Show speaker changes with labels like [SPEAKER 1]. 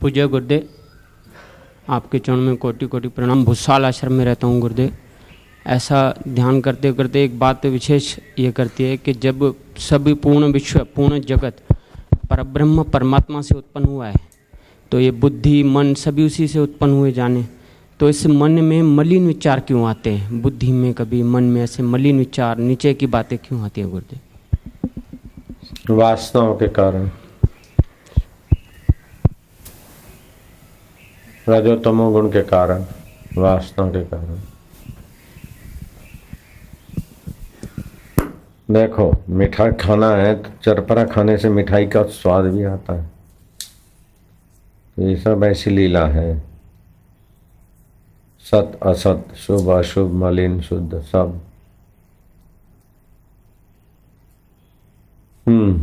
[SPEAKER 1] पूज्य गुरुदेव, आपके चरण में कोटि कोटि प्रणाम। भूसाल आश्रम में रहता हूँ गुरुदेव। ऐसा ध्यान करते करते एक बात विशेष ये करती है कि जब सभी पूर्ण विश्व, पूर्ण जगत परब्रह्म परमात्मा से उत्पन्न हुआ है तो ये बुद्धि, मन सभी उसी से उत्पन्न हुए जाने। तो इस मन में मलिन विचार क्यों आते हैं? बुद्धि में कभी, मन में ऐसे मलिन विचार, नीचे की बातें क्यों आती है गुरुदेव?
[SPEAKER 2] वासनाओं के कारण। रजोतमो गुण के कारण वासना के कारण। देखो मिठाई खाना है तो चरपरा खाने से मिठाई का स्वाद भी आता है। ये सब ऐसी लीला है। सत, असत, शुभ, अशुभ, मलिन, शुद्ध, सब। हम्म।